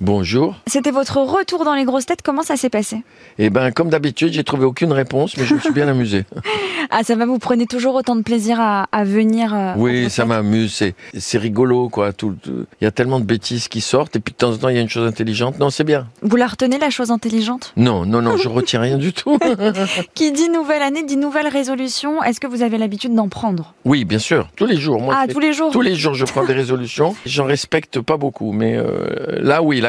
Bonjour. C'était votre retour dans les grosses têtes. Comment ça s'est passé? Eh ben, comme d'habitude, j'ai trouvé aucune réponse, mais je me suis bien amusé. Ah, ça va, vous prenez toujours autant de plaisir à, à venir euh, Oui, ça m'amuse. C'est, rigolo, quoi. Tout, il y a tellement de bêtises qui sortent, et puis de temps en temps, il y a une chose intelligente. Non, c'est bien. Vous la retenez, la chose intelligente? Non, non, non, je retiens rien du tout. Qui dit nouvelle année, dit nouvelle résolution. Est-ce que vous avez l'habitude d'en prendre? Oui, bien sûr. Tous les jours. Moi, Ah, tous les jours tous les jours, je prends des résolutions. J'en respecte pas beaucoup, mais euh, là, oui,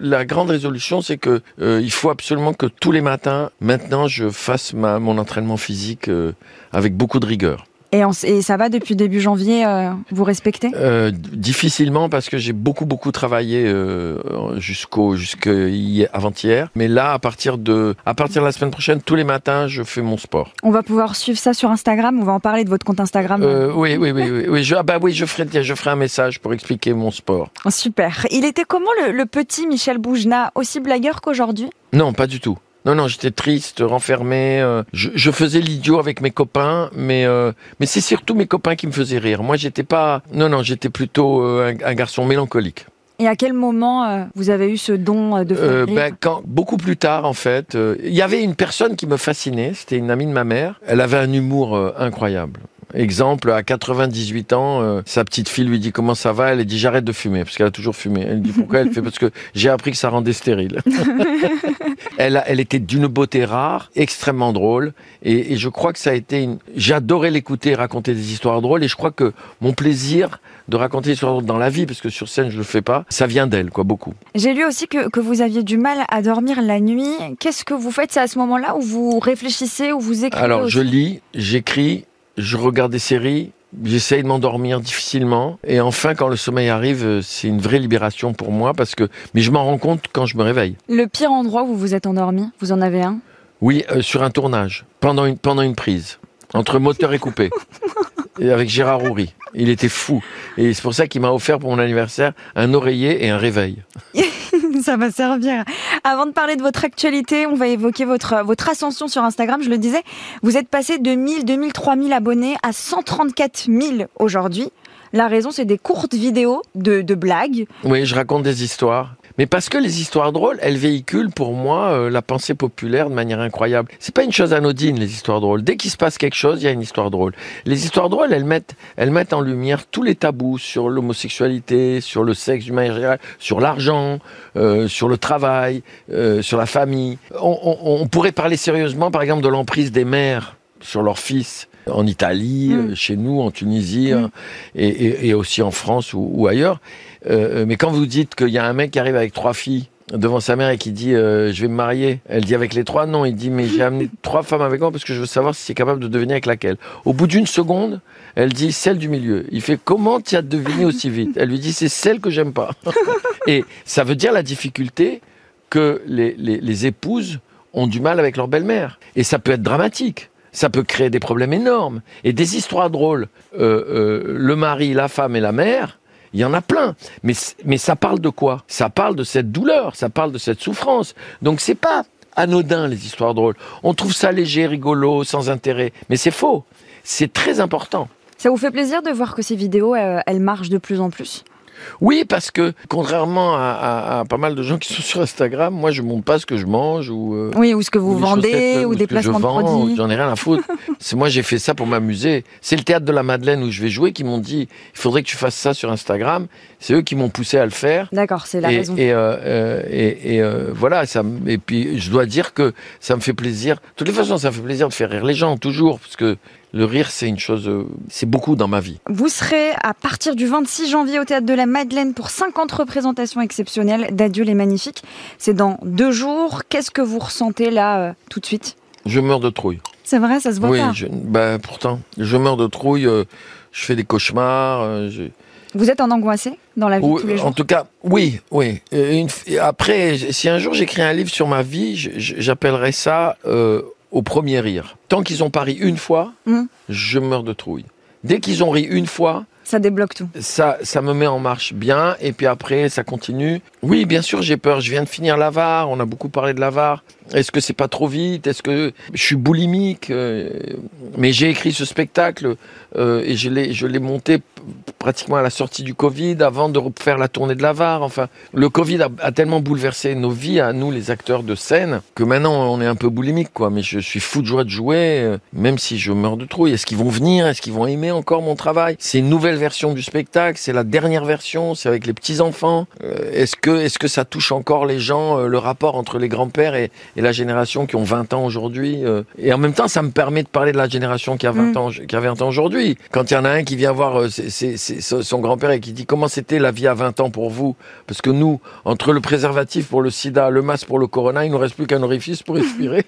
la grande, résolution, c'est que euh, il faut absolument que tous les matins, maintenant, je fasse ma, mon entraînement physique euh, avec beaucoup de rigueur. Et, ça va depuis début janvier, euh, vous respectez? Euh, difficilement parce que j'ai beaucoup beaucoup travaillé euh, jusqu'au jusqu'avant-hier. Mais là, à partir de à partir de la semaine prochaine, tous les matins, je fais mon sport. On va pouvoir suivre ça sur Instagram? On va en parler de votre compte Instagram? Euh, oui, oui, oui, oui, oui. Je, ah bah oui, je ferai je ferai un message pour expliquer mon sport. Oh, super. Il était comment le, le petit Michel Boujna? Aussi blagueur qu'aujourd'hui? Non, pas du tout. Non, non, j'étais triste, renfermé. euh, je, je faisais l'idiot avec mes copains, mais euh, mais c'est surtout mes copains qui me faisaient rire. Moi, j'étais pas. Non, non, j'étais plutôt euh, un, un garçon mélancolique. Et à quel moment euh, vous avez eu ce don de faire Euh, ben, quand, beaucoup plus tard, en fait, euh, il y avait une personne qui me fascinait. C'était une amie de ma mère. Elle avait un humour incroyable. Exemple, à 98 ans, euh, sa petite fille lui dit comment ça va? Elle dit j'arrête de fumer parce qu'elle a toujours fumé. Elle dit pourquoi? Elle fait parce que j'ai appris que ça rendait stérile. elle, a- elle était d'une beauté rare, extrêmement drôle, et, et je crois que ça a été. Une... J'adorais l'écouter raconter des histoires drôles, et je crois que mon plaisir de raconter des histoires drôles dans la vie, parce que sur scène je le fais pas, ça vient d'elle, quoi, beaucoup. J'ai lu aussi que, que vous aviez du mal à dormir la nuit. Qu'est-ce que vous faites? C'est à ce moment-là où vous réfléchissez, où vous écrivez Alors, je lis, j'écris, je regarde des séries, j'essaye de m'endormir difficilement. Et enfin, quand le sommeil arrive, euh, c'est une vraie libération pour moi parce que, mais je m'en rends compte quand je me réveille. Le pire endroit où vous vous êtes endormi, vous en avez un? Oui, euh, sur un tournage, pendant une, pendant une prise, entre moteur et coupé. Et avec Gérard Houry. Il était fou. Et c'est pour ça qu'il m'a offert pour mon anniversaire un oreiller et un réveil. Ça va servir. Avant de parler de votre actualité, on va évoquer votre, votre ascension sur Instagram. Je le disais, vous êtes passé de 1000, 2000, 3000 abonnés à 134 000 aujourd'hui. La raison, c'est des courtes vidéos de, de blagues. Oui, je raconte des histoires. Mais parce que les histoires drôles, elles véhiculent pour moi euh, la pensée populaire de manière incroyable. C'est pas une chose anodine les histoires drôles. Dès qu'il se passe quelque chose, il y a une histoire drôle. Les histoires drôles, elles mettent, elles mettent en lumière tous les tabous sur l'homosexualité, sur le sexe du générale, sur l'argent, euh, sur le travail, euh, sur la famille. On, on- on pourrait parler sérieusement, par exemple, de l'emprise des mères sur leurs fils en Italie, Mm. euh, chez nous, en Tunisie, Mm. hein, et, et- et aussi en France ou, ou ailleurs. Euh, mais quand vous dites qu'il y a un mec qui arrive avec trois filles devant sa mère et qui dit euh, je vais me marier, elle dit avec les trois non, il dit mais j'ai amené trois femmes avec moi parce que je veux savoir si c'est capable de devenir avec laquelle. Au bout d'une seconde, elle dit celle du milieu. Il fait comment tu as deviné aussi vite? Elle lui dit c'est celle que j'aime pas. et ça veut dire la difficulté que les, les, les épouses ont du mal avec leur belle-mère. Et ça peut être dramatique. Ça peut créer des problèmes énormes. Et des histoires drôles. Euh, euh, le mari, la femme et la mère, il y en a plein. Mais, mais ça parle de quoi? Ça parle de cette douleur, ça parle de cette souffrance. Donc c'est pas anodin les histoires drôles. On trouve ça léger, rigolo, sans intérêt. Mais c'est faux. C'est très important. Ça vous fait plaisir de voir que ces vidéos, euh, elles marchent de plus en plus? Oui, parce que contrairement à, à- à pas mal de gens qui sont sur Instagram, moi je montre pas ce que je mange ou euh, Oui, ou ce que vous ou vendez, ou ce des que je placements de vends, produits. J'en ai rien à foutre. c'est moi j'ai fait ça pour m'amuser. C'est le théâtre de la Madeleine où je vais jouer qui m'ont dit il faudrait que tu fasses ça sur Instagram. C'est eux qui m'ont poussé à le faire. D'accord, c'est la et, raison. et, euh, euh, et, et, euh, voilà, ça, et puis je dois dire que ça me fait plaisir. De toutes les façons, ça me fait plaisir de faire rire les gens, toujours, parce que le rire, c'est une chose, euh, c'est beaucoup dans ma vie. Vous serez à partir du 26 janvier au Théâtre de la Madeleine pour 50 représentations exceptionnelles d'Adieu les Magnifiques. C'est dans deux jours. Qu'est-ce que vous ressentez là euh, tout de suite? Je meurs de trouille. C'est vrai, ça se voit oui, pas. je, bah, pourtant, je meurs de trouille. euh, je fais des cauchemars. euh, je- Vous êtes en angoissé dans la vie Oui, tous les jours? en tout cas, oui, oui. Une après, si un jour j'écris un livre sur ma vie, j'appellerais ça au premier rire. Tant qu'ils ont pas ri une fois, Mm. je meurs de trouille. Dès qu'ils ont ri une fois, Ça débloque tout. Ça, ça me met en marche bien, et puis après, ça continue. Oui, bien sûr, j'ai peur. Je viens de finir l'avare. On a beaucoup parlé de l'avare. Est-ce que c'est pas trop vite? Est-ce que je suis boulimique? Euh, Mais j'ai écrit ce spectacle euh, et je l'ai, je l'ai monté pratiquement à la sortie du Covid, avant de faire la tournée de l'avare. Enfin, le Covid a, a tellement bouleversé nos vies à nous, les acteurs de scène, que maintenant on est un peu boulimique, quoi. Mais je suis fou de joie de jouer, euh, même si je meurs de trouille. Est-ce qu'ils vont venir? Est-ce qu'ils vont aimer encore mon travail? C'est une nouvelle version du spectacle. C'est la dernière version. C'est avec les petits enfants. Est-ce que, est-ce que ça touche encore les gens, le rapport entre les grands-pères et, et la génération qui ont 20 ans aujourd'hui euh, Et en même temps, ça me permet de parler de la génération qui a 20 Mm. ans, qui a 20 ans aujourd'hui. Quand il y en a un qui vient voir euh, son grand-père et qui dit comment c'était la vie à 20 ans pour vous? Parce que nous, entre le préservatif pour le sida, le masque pour le corona, il nous reste plus qu'un orifice pour respirer.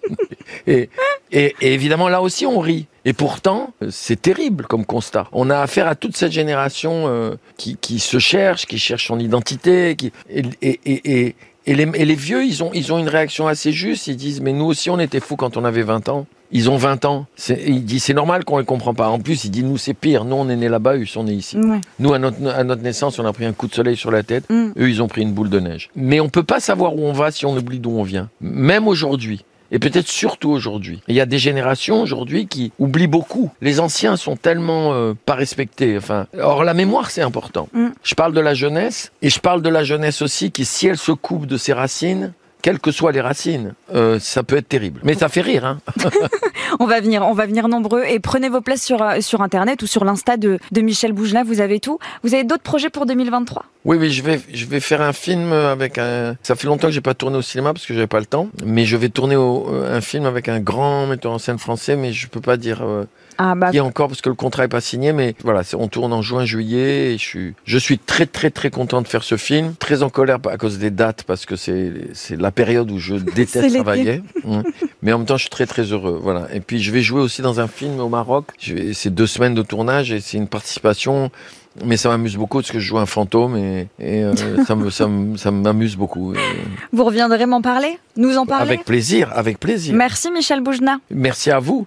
et, et, et évidemment, là aussi, on rit. Et pourtant, c'est terrible comme constat. On a affaire à toute cette génération euh, qui, qui se cherche, qui cherche son identité, qui, et, et, et, et, les, et les vieux, ils ont, ils ont une réaction assez juste. Ils disent, mais nous aussi, on était fous quand on avait 20 ans. Ils ont 20 ans. Il dit, c'est normal qu'on les comprend pas. En plus, il dit, nous, c'est pire. Nous, on est né là-bas, eux, on est ici. Ouais. Nous, à notre, à notre naissance, on a pris un coup de soleil sur la tête. Mm. Eux, ils ont pris une boule de neige. Mais on peut pas savoir où on va si on oublie d'où on vient. Même aujourd'hui. Et peut-être surtout aujourd'hui. Il y a des générations aujourd'hui qui oublient beaucoup. Les anciens sont tellement euh, pas respectés. Enfin, or la mémoire c'est important. Mm. Je parle de la jeunesse et je parle de la jeunesse aussi qui, si elle se coupe de ses racines, quelles que soient les racines, euh, ça peut être terrible. Mais ça fait rire, hein. On va venir, on va venir nombreux et prenez vos places sur euh, sur internet ou sur l'insta de, de Michel Bougelin. Vous avez tout. Vous avez d'autres projets pour 2023 Oui, oui, je vais, je vais faire un film avec un. Ça fait longtemps que j'ai pas tourné au cinéma parce que j'avais pas le temps. Mais je vais tourner au- euh, un film avec un grand metteur en scène français, mais je peux pas dire euh, Ah bah qui encore parce que le contrat est pas signé. Mais voilà, on tourne en juin, juillet. Et je suis, je suis très, très, très content de faire ce film. Très en colère à cause des dates parce que c'est, c'est la période où je déteste travailler. Mm. Mais en même temps, je suis très, très heureux. Voilà. Et puis, je vais jouer aussi dans un film au Maroc. C'est deux semaines de tournage et c'est une participation. Mais ça m'amuse beaucoup parce que je joue un fantôme et, et, euh, ça me- ça me- ça m'amuse beaucoup. Vous reviendrez m'en parler, nous en parler? avec plaisir, avec plaisir. Merci Michel Bougelin. Merci à vous.